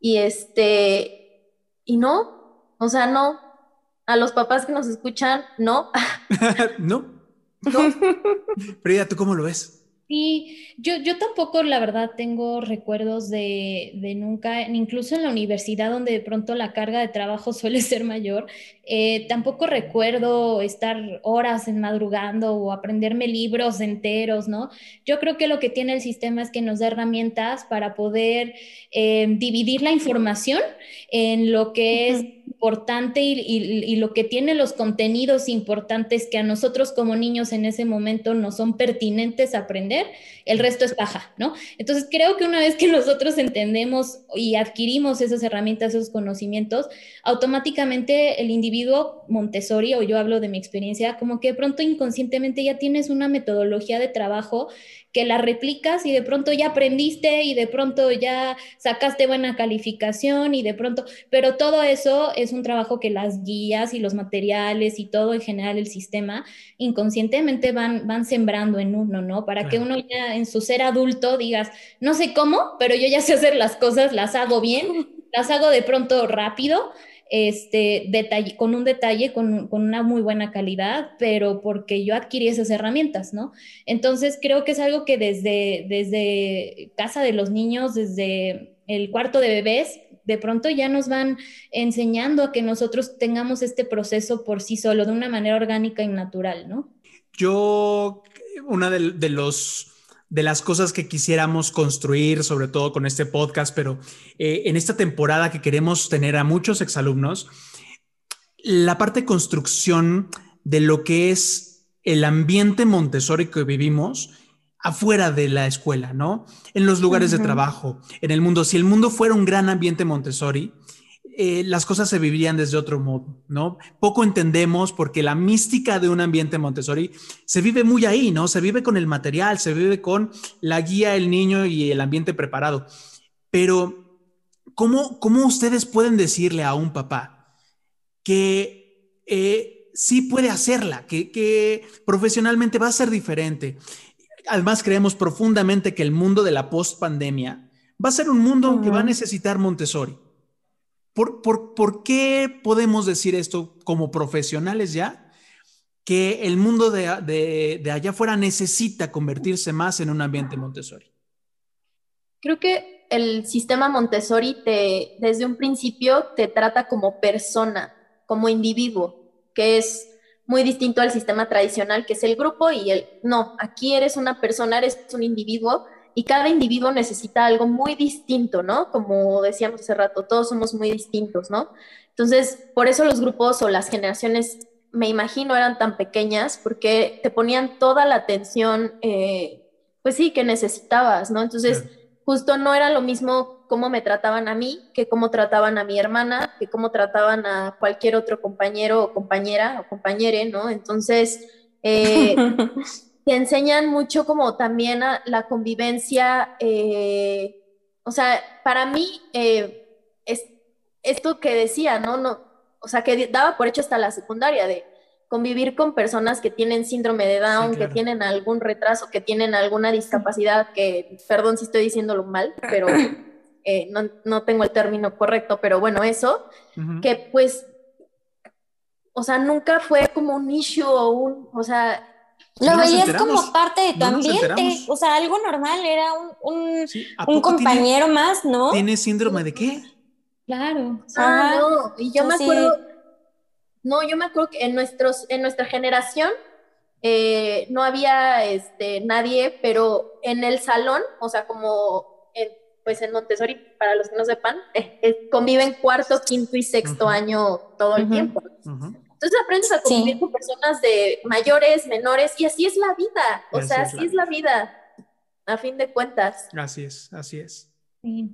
y este, y no, o sea, no, a los papás que nos escuchan, no. <laughs> no. <laughs> No. Frida, ¿tú cómo lo ves? Sí, yo, yo tampoco, la verdad, tengo recuerdos de, de, nunca, incluso en la universidad donde de pronto la carga de trabajo <laughs> suele ser mayor, eh, tampoco recuerdo estar horas en madrugando o aprenderme libros enteros, ¿no? Yo creo que lo que tiene el sistema es que nos da herramientas para poder eh, dividir la información en lo que es importante y, lo que tiene los contenidos importantes que a nosotros como niños en ese momento no son pertinentes aprender, el resto es paja, ¿no? Entonces creo que una vez que nosotros entendemos y adquirimos esas herramientas, esos conocimientos, automáticamente el individuo Montessori, o yo hablo de mi experiencia, como que pronto inconscientemente ya tienes una metodología de trabajo que la replicas y de pronto ya aprendiste y de pronto ya sacaste buena calificación y de pronto, pero todo eso es un trabajo que las guías y los materiales y todo en general el sistema inconscientemente van, van sembrando en uno, ¿no? Para que uno ya en su ser adulto digas, no sé cómo, pero yo ya sé hacer las cosas, las hago bien, <laughs> las hago de pronto rápido este, con un detalle, con, una muy buena calidad, pero porque yo adquirí esas herramientas, ¿no? Entonces creo que es algo que desde, desde casa de los niños, desde el cuarto de bebés, de pronto ya nos van enseñando a que nosotros tengamos este proceso por sí solo, de una manera orgánica y natural, ¿no? Yo, una de, los de las cosas que quisiéramos construir, sobre todo con este podcast, pero eh, en esta temporada que queremos tener a muchos exalumnos, la parte de construcción de lo que es el ambiente Montessori que vivimos afuera de la escuela, ¿no? En los lugares de trabajo, en el mundo. Si el mundo fuera un gran ambiente Montessori, eh, las cosas se vivirían desde otro modo, ¿no? Poco entendemos porque la mística de un ambiente Montessori se vive muy ahí, ¿no? Se vive con el material, se vive con la guía, el niño y el ambiente preparado. Pero, ¿cómo, cómo ustedes pueden decirle a un papá que eh, sí puede hacerla, que, que profesionalmente va a ser diferente? Además, creemos profundamente que el mundo de la post-pandemia va a ser un mundo que va a necesitar Montessori. ¿Por, por, qué podemos decir esto como profesionales ya? Que el mundo de, de, allá afuera necesita convertirse más en un ambiente Montessori. Creo que el sistema Montessori te, desde un principio te trata como persona, como individuo, que es muy distinto al sistema tradicional, que es el grupo y el, no, aquí eres una persona, eres un individuo y cada individuo necesita algo muy distinto, ¿no? Como decíamos hace rato, todos somos muy distintos, ¿no? Entonces, por eso los grupos o las generaciones, me imagino, eran tan pequeñas, porque te ponían toda la atención, eh, pues sí, que necesitabas, ¿no? Entonces, justo no era lo mismo cómo me trataban a mí que cómo trataban a mi hermana, que cómo trataban a cualquier otro compañero o compañera o compañere, ¿no? Entonces, eh, <laughs> te enseñan mucho como también a la convivencia, eh, o sea, para mí, eh, es, esto que decía, ¿no? no o sea, que daba por hecho hasta la secundaria, de convivir con personas que tienen síndrome de Down, que tienen algún retraso, que tienen alguna discapacidad, que, perdón si estoy diciéndolo mal, pero eh, no, tengo el término correcto, pero bueno, eso, que pues, o sea, nunca fue como un issue o un, o sea... Lo veías como parte de tu ambiente, o sea, algo normal, era un, un, compañero más, ¿no? ¿Tiene síndrome de qué? Claro. Ah, no, y yo me acuerdo, no, yo me acuerdo que en, nuestros, en nuestra generación eh, no había este, nadie, pero en el salón, o sea, como en, pues en Montessori, para los que no sepan, eh, eh, conviven cuarto, quinto y sexto año todo el tiempo. Entonces aprendes a convivir con personas de mayores, menores, y así es la vida, o sea, así es la vida, a fin de cuentas. Así es, así es. Sí.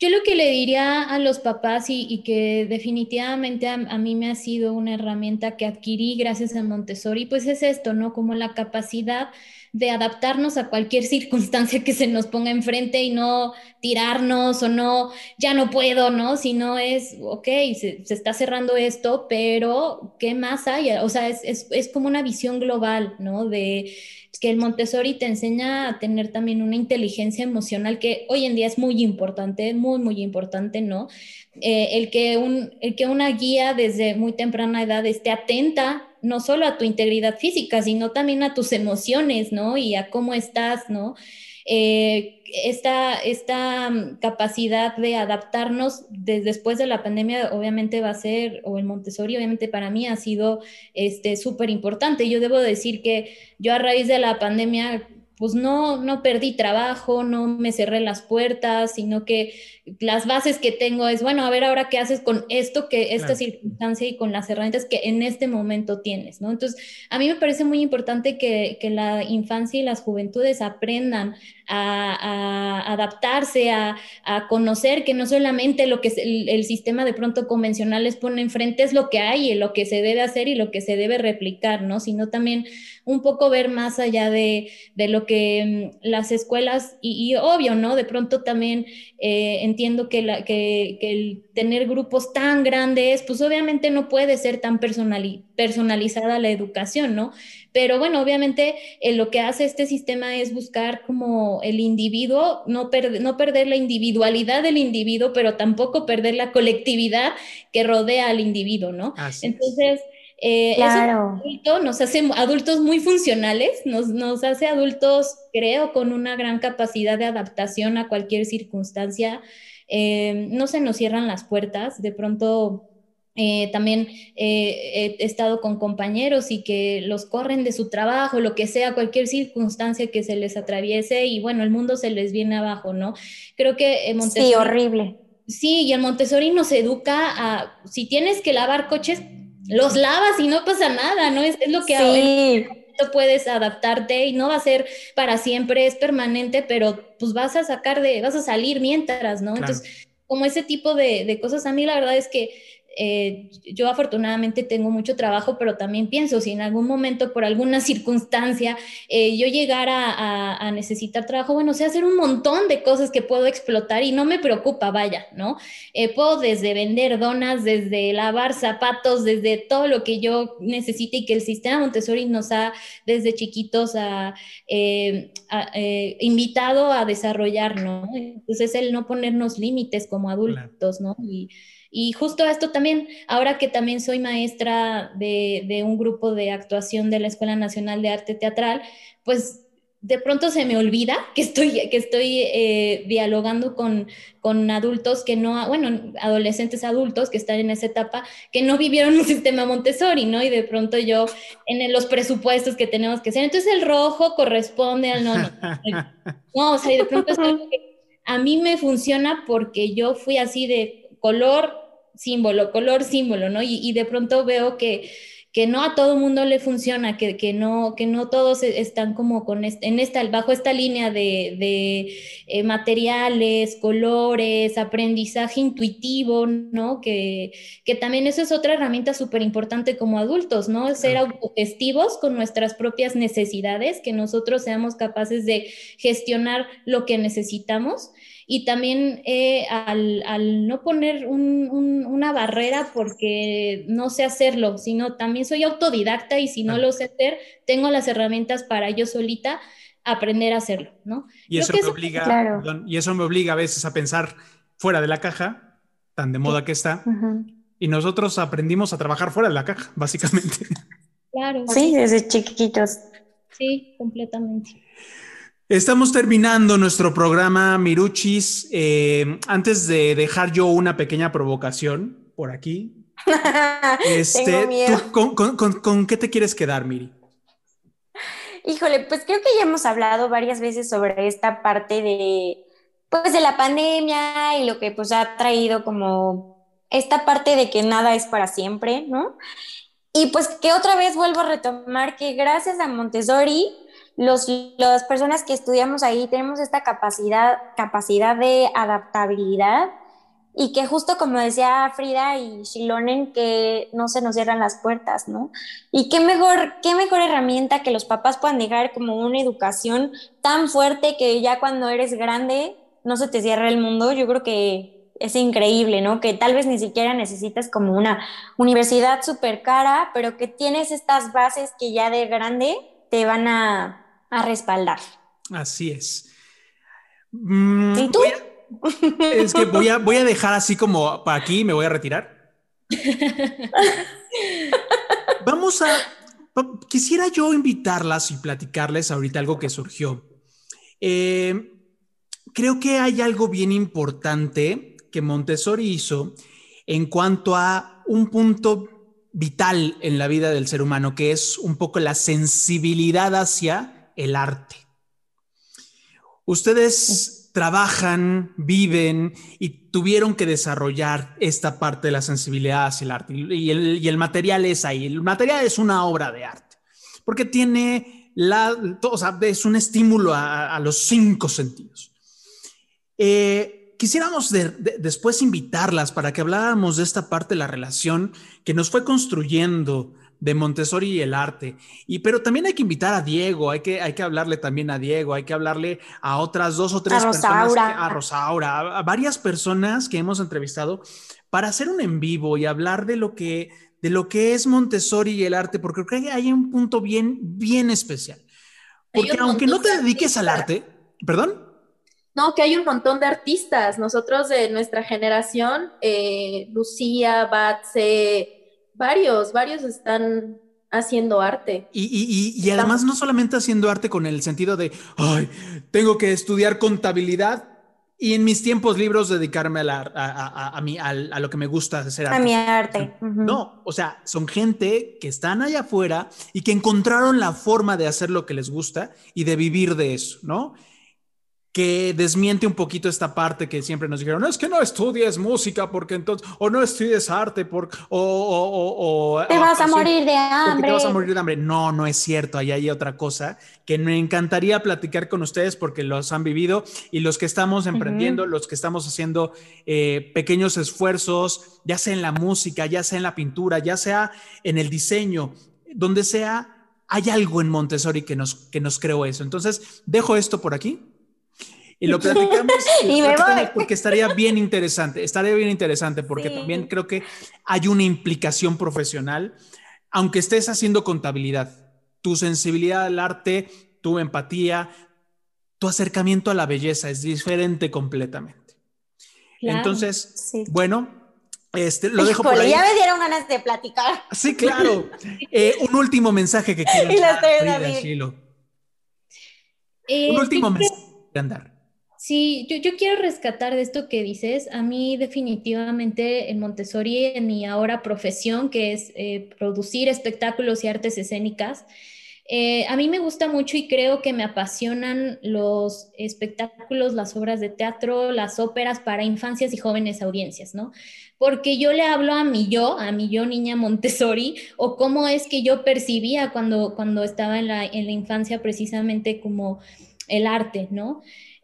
Yo lo que le diría a los papás y, que definitivamente a, mí me ha sido una herramienta que adquirí gracias a Montessori, pues es esto, ¿no? Como la capacidad de adaptarnos a cualquier circunstancia que se nos ponga enfrente y no tirarnos o no, ya no puedo, ¿no? Sino es, ok, se, está cerrando esto, pero ¿qué más hay? O sea, es, es, es como una visión global, ¿no? De que el Montessori te enseña a tener también una inteligencia emocional que hoy en día es muy importante, muy, muy importante, ¿no? Eh, el, que un, el que una guía desde muy temprana edad esté atenta no solo a tu integridad física, sino también a tus emociones, ¿no? Y a cómo estás, ¿no? Eh, esta, esta mm, capacidad de adaptarnos después de la pandemia obviamente va a ser, o el Montessori obviamente para mí ha sido súper este, importante. Yo debo decir que yo a raíz de la pandemia pues no, no perdí trabajo, no me cerré las puertas, sino que las bases que tengo es, bueno, a ver ahora qué haces con esto, que esta circunstancia y con las herramientas que en este momento tienes, ¿no? Entonces, a mí me parece muy importante que, que la infancia y las juventudes aprendan a, adaptarse, a, a, conocer que no solamente lo que el, sistema de pronto convencional les pone enfrente es lo que hay y lo que se debe hacer y lo que se debe replicar, ¿no? Sino también un poco ver más allá de, de lo que mm, las escuelas, y, obvio, ¿no? De pronto también eh, entiendo que, la, que, que, el tener grupos tan grandes, pues obviamente no puede ser tan personalizada la educación, ¿no? Pero bueno, obviamente eh, lo que hace este sistema es buscar como el individuo, no, no perder la individualidad del individuo, pero tampoco perder la colectividad que rodea al individuo, ¿no? Entonces, Eh, claro. nos hace adultos muy funcionales, nos, nos, hace adultos, creo, con una gran capacidad de adaptación a cualquier circunstancia. Eh, no se nos cierran las puertas, de pronto eh, también he estado con compañeros y que los corren de su trabajo, lo que sea, cualquier circunstancia que se les atraviese y bueno, el mundo se les viene abajo, ¿no? Creo que Montessori... Sí, horrible. Sí, y el Montessori nos educa a, si tienes que lavar coches, los lavas y no pasa nada, ¿no? Es, lo que sí. puedes adaptarte y no va a ser para siempre, es permanente, pero pues vas a sacar de, vas a salir mientras, ¿no? Entonces, como ese tipo de, de cosas, a mí la verdad es que eh, yo afortunadamente tengo mucho trabajo, pero también pienso, si en algún momento, por alguna circunstancia, eh, yo llegara a, necesitar trabajo, bueno, sé hacer un montón de cosas que puedo explotar y no me preocupa, vaya, ¿no? Eh, puedo desde vender donas, desde lavar zapatos, desde todo lo que yo necesite y que el sistema Montessori nos ha desde chiquitos a, invitado a desarrollar, ¿no? Entonces, el no ponernos límites como adultos, ¿no? Y, y justo esto también, ahora que también soy maestra de, un grupo de actuación de la Escuela Nacional de Arte Teatral, pues de pronto se me olvida <laughs> que estoy, que estoy eh, dialogando con, con, adultos que no, bueno, adolescentes adultos que están en esa etapa, que no vivieron un <laughs> sistema Montessori, ¿no? Y de pronto yo, en los presupuestos que tenemos que hacer, entonces el rojo corresponde al no, no. <laughs> No, o sea, y de pronto es algo que a mí me funciona porque yo fui así de color, símbolo, color, símbolo, ¿no? Y, de pronto veo que, que no a todo mundo le funciona, que, que, no, que no todos e, están como con en esta, bajo esta línea de, de eh, materiales, colores, aprendizaje intuitivo, ¿no? Que, que también eso es otra herramienta súper importante como adultos, ¿no? Ser autogestivos con nuestras propias necesidades, que nosotros seamos capaces de gestionar lo que necesitamos y también eh, al, no poner una barrera porque no sé hacerlo, sino también soy autodidacta y si no lo sé hacer, tengo las herramientas para yo solita aprender a hacerlo, ¿no? Y eso, me obliga, y eso me obliga a veces a pensar fuera de la caja, tan de moda que está, y nosotros aprendimos a trabajar fuera de la caja, básicamente. Claro. Sí, desde chiquitos. Sí, completamente. Estamos terminando nuestro programa, Miruchis. Eh, antes de dejar yo una pequeña provocación por aquí. <laughs> este, con, qué te quieres quedar, Miri? Híjole, pues creo que ya hemos hablado varias veces sobre esta parte de, pues, de la pandemia y lo que pues ha traído como esta parte de que nada es para siempre, ¿no? Y pues que otra vez vuelvo a retomar que gracias a Montessori los, las personas que estudiamos ahí tenemos esta capacidad, capacidad de adaptabilidad y que justo como decía Frida y Shilonen, que no se nos cierran las puertas, ¿no? Y qué mejor, qué mejor herramienta que los papás puedan dejar como una educación tan fuerte que ya cuando eres grande no se te cierra el mundo. Yo creo que es increíble, ¿no? Que tal vez ni siquiera necesitas como una universidad súper cara, pero que tienes estas bases que ya de grande te van a a respaldar. Así es. Mm, ¿Y tú? <laughs> es que voy a, voy a dejar así como para aquí, me voy a retirar. <laughs> Vamos a, quisiera yo invitarlas y platicarles ahorita algo que surgió. Eh, creo que hay algo bien importante que Montessori hizo en cuanto a un punto vital en la vida del ser humano, que es un poco la sensibilidad hacia el arte. Ustedes trabajan, viven y tuvieron que desarrollar esta parte de la sensibilidad hacia el arte. Y el, material es ahí. El material es una obra de arte. Porque tiene la, o sea, es un estímulo a, los cinco sentidos. Eh, quisiéramos después invitarlas para que habláramos de esta parte de la relación que nos fue construyendo de Montessori y el arte. Y pero también hay que invitar a Diego, hay que, hay que hablarle también a Diego, hay que hablarle a otras dos o tres personas, a Rosaura, a varias personas que hemos entrevistado para hacer un en vivo y hablar de lo que de lo que es Montessori y el arte, porque creo que hay un punto bien, bien especial. Porque aunque no te dediques al arte, perdón. No, que hay un montón de artistas. Nosotros de nuestra generación, eh, Lucía, Batse, Varios, varios están haciendo arte. Y, y, y, además no solamente haciendo arte con el sentido de, ay, tengo que estudiar contabilidad y en mis tiempos libres dedicarme a, la, a, a, a, a, lo que me gusta hacer arte. A mi arte. No, o sea, son gente que están allá afuera y que encontraron la forma de hacer lo que les gusta y de vivir de eso, ¿no? Que desmiente un poquito esta parte que siempre nos dijeron, no es que no estudies música porque entonces, o no estudies arte porque, o, o, te vas a morir de hambre. Te vas a morir de hambre. No, no es cierto, ahí hay otra cosa que me encantaría platicar con ustedes porque los han vivido y los que estamos emprendiendo, los que estamos haciendo eh, pequeños esfuerzos, ya sea en la música, ya sea en la pintura, ya sea en el diseño, donde sea, hay algo en Montessori que nos, que nos creó eso. Entonces, dejo esto por aquí y lo platicamos, y <laughs> porque estaría bien interesante, estaría bien interesante porque también creo que hay una implicación profesional, aunque estés haciendo contabilidad, tu sensibilidad al arte, tu empatía, tu acercamiento a la belleza es diferente completamente. Entonces, bueno, este, lo dejo por ahí. Ya me dieron ganas de platicar. Sí, claro. Eh, un último mensaje que <laughs> quiero dar, eh, un último mensaje que andar. Sí, yo, yo, quiero rescatar de esto que dices. A mí definitivamente en Montessori, en mi ahora profesión, que es eh, producir espectáculos y artes escénicas, eh, a mí me gusta mucho y creo que me apasionan los espectáculos, las obras de teatro, las óperas para infancias y jóvenes audiencias, ¿no? Porque yo le hablo a mi yo, a mi yo niña Montessori, o cómo es que yo percibía cuando, cuando estaba en la, en la infancia precisamente como el arte, ¿no?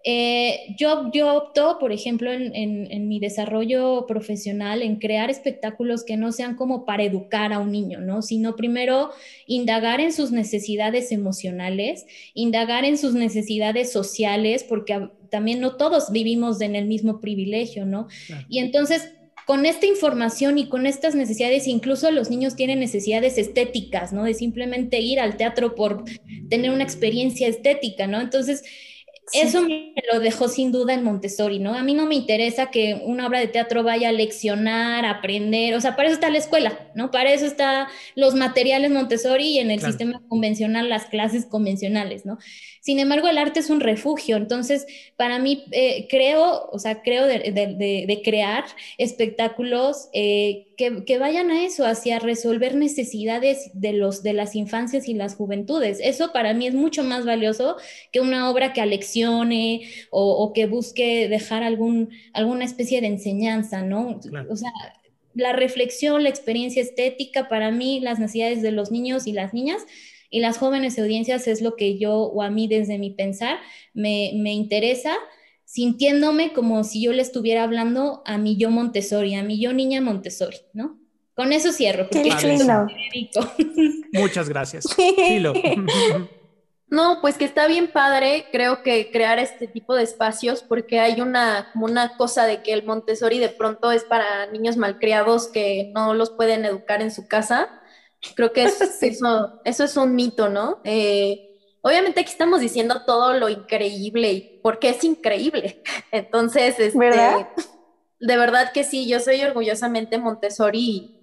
Eh, yo, yo opto, por ejemplo, en, mi desarrollo profesional, en crear espectáculos que no sean como para educar a un niño, ¿no? Sino primero indagar en sus necesidades emocionales, indagar en sus necesidades sociales, porque también no todos vivimos en el mismo privilegio, ¿no? Y entonces con esta información y con estas necesidades, incluso los niños tienen necesidades estéticas, ¿no? De simplemente ir al teatro por tener una experiencia estética, ¿no? Entonces, eso me lo dejó sin duda en Montessori, ¿no? A mí no me interesa que una obra de teatro vaya a leccionar, a aprender, o sea, para eso está la escuela, ¿no? Para eso están los materiales Montessori y en el sistema convencional las clases convencionales, ¿no? Sin embargo, el arte es un refugio, entonces para mí eh, creo, o sea, creo de, crear espectáculos eh, que, vayan a eso, hacia resolver necesidades de, los, de las infancias y las juventudes. Eso para mí es mucho más valioso que una obra que aleccione o, que busque dejar algún, alguna especie de enseñanza, ¿no? O sea, la reflexión, la experiencia estética, para mí las necesidades de los niños y las niñas y las jóvenes audiencias es lo que yo o a mí desde mi pensar me, interesa, sintiéndome como si yo le estuviera hablando a mi yo Montessori, a mi yo niña Montessori, ¿no? Con eso cierro. Porque <laughs> Muchas gracias. <laughs> No, pues que está bien padre, creo que crear este tipo de espacios, porque hay una, como una cosa de que el Montessori de pronto es para niños malcriados que no los pueden educar en su casa. Creo que eso, <laughs> eso es un mito, ¿no? Eh, obviamente aquí estamos diciendo todo lo increíble y porque es increíble. <laughs> Entonces, este, de verdad que sí, yo soy orgullosamente Montessori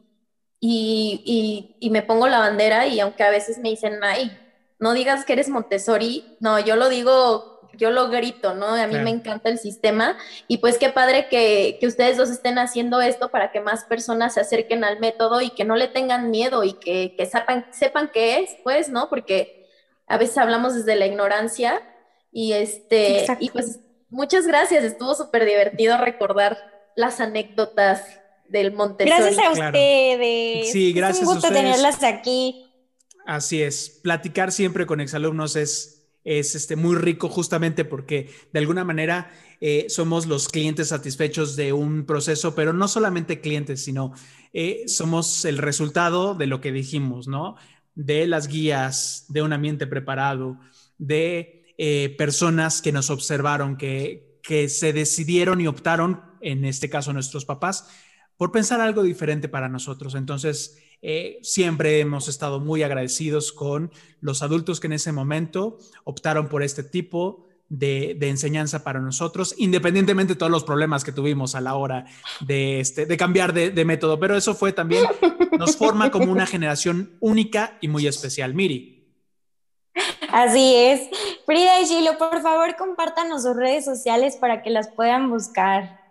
y, y, me pongo la bandera y aunque a veces me dicen, ay, no digas que eres Montessori, no, yo lo digo yo lo grito, ¿no? A mí me encanta el sistema y pues qué padre que, ustedes dos estén haciendo esto para que más personas se acerquen al método y que no le tengan miedo y que, sepan, sepan qué es, pues, ¿no? Porque a veces hablamos desde la ignorancia y este, y pues muchas gracias, estuvo súper divertido recordar las anécdotas del Montessori. Gracias a ustedes. Sí, gracias es un gusto tenerlas aquí. Así es, platicar siempre con exalumnos es es este, muy rico justamente porque de alguna manera eh, somos los clientes satisfechos de un proceso, pero no solamente clientes, sino eh, somos el resultado de lo que dijimos, ¿no? De las guías, de un ambiente preparado, de eh, personas que nos observaron, que, que se decidieron y optaron, en este caso nuestros papás, por pensar algo diferente para nosotros. Entonces, eh, siempre hemos estado muy agradecidos con los adultos que en ese momento optaron por este tipo de, enseñanza para nosotros, independientemente de todos los problemas que tuvimos a la hora de, este, de cambiar de, de método. Pero eso fue también, nos forma como una generación única y muy especial. Miri. Así es. Frida y Gilo, por favor, compártanos sus redes sociales para que las puedan buscar.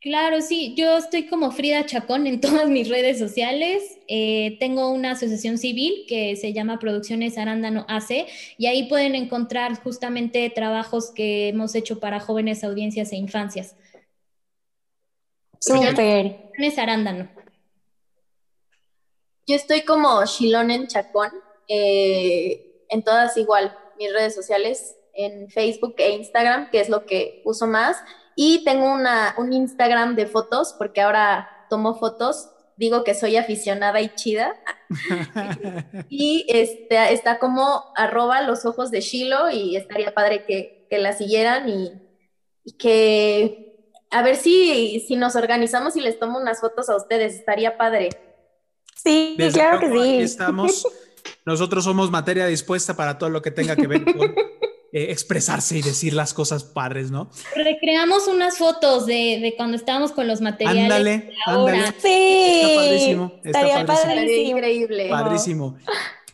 Claro, sí, yo estoy como Frida Chacón en <laughs> todas mis redes sociales. Eh, tengo una asociación civil que se llama Producciones Arándano AC y ahí pueden encontrar justamente trabajos que hemos hecho para jóvenes audiencias e infancias. Súper. Producciones Arándano. Yo estoy como Shilón en Chacón, eh, en todas igual, mis redes sociales, en Facebook e Instagram, que es lo que uso más. Y tengo una, un Instagram de fotos, porque ahora tomo fotos, digo que soy aficionada y chida. <laughs> y este, está como arroba los ojos de Shiloh y estaría padre que, la siguieran y, que a ver si, si nos organizamos y les tomo unas fotos a ustedes, estaría padre. Sí, claro que sí. estamos. Nosotros somos materia dispuesta para todo lo que tenga que ver con <laughs> eh, expresarse y decir las cosas padres, ¿no? Recreamos unas fotos de, cuando estábamos con los materiales. Ándale, ándale. Sí. Está padrísimo. Está padrísimo. increíble. Padrísimo.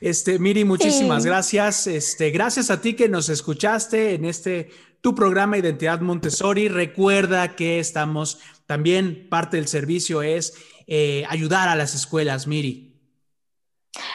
Este, Miri, muchísimas gracias. Este, gracias a ti que nos escuchaste en este tu programa Identidad Montessori. Recuerda que estamos también parte del servicio es eh, ayudar a las escuelas, Miri.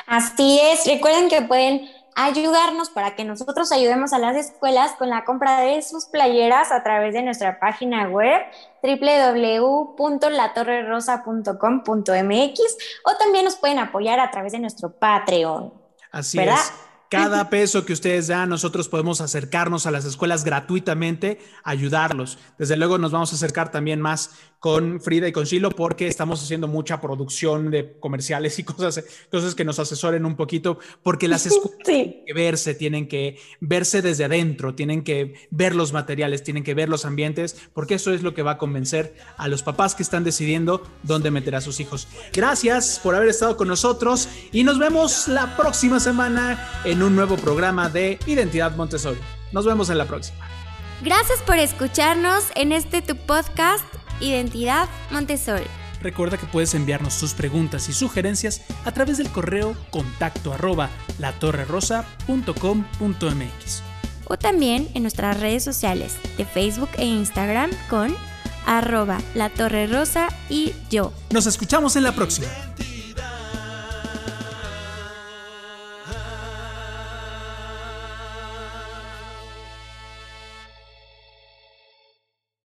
Así es. Recuerden que pueden ayudarnos para que nosotros ayudemos a las escuelas con la compra de sus playeras a través de nuestra página web www.latorrerosa.com.mx o también nos pueden apoyar a través de nuestro Patreon. Así es. Cada peso que ustedes dan, nosotros podemos acercarnos a las escuelas gratuitamente, ayudarlos. Desde luego nos vamos a acercar también más con Frida y con Silo porque estamos haciendo mucha producción de comerciales y cosas, cosas que nos asesoren un poquito, porque las escuelas tienen que verse, tienen que verse desde adentro, tienen que ver los materiales, tienen que ver los ambientes, porque eso es lo que va a convencer a los papás que están decidiendo dónde meter a sus hijos. Gracias por haber estado con nosotros y nos vemos la próxima semana en un nuevo programa de Identidad Montessori. Nos vemos en la próxima. Gracias por escucharnos en este tu podcast Identidad Montessori. Recuerda que puedes enviarnos tus preguntas y sugerencias a través del correo contacto arroba latorrerosa.com.mx o también en nuestras redes sociales de Facebook e Instagram con arroba la torre rosa y yo. Nos escuchamos en la próxima.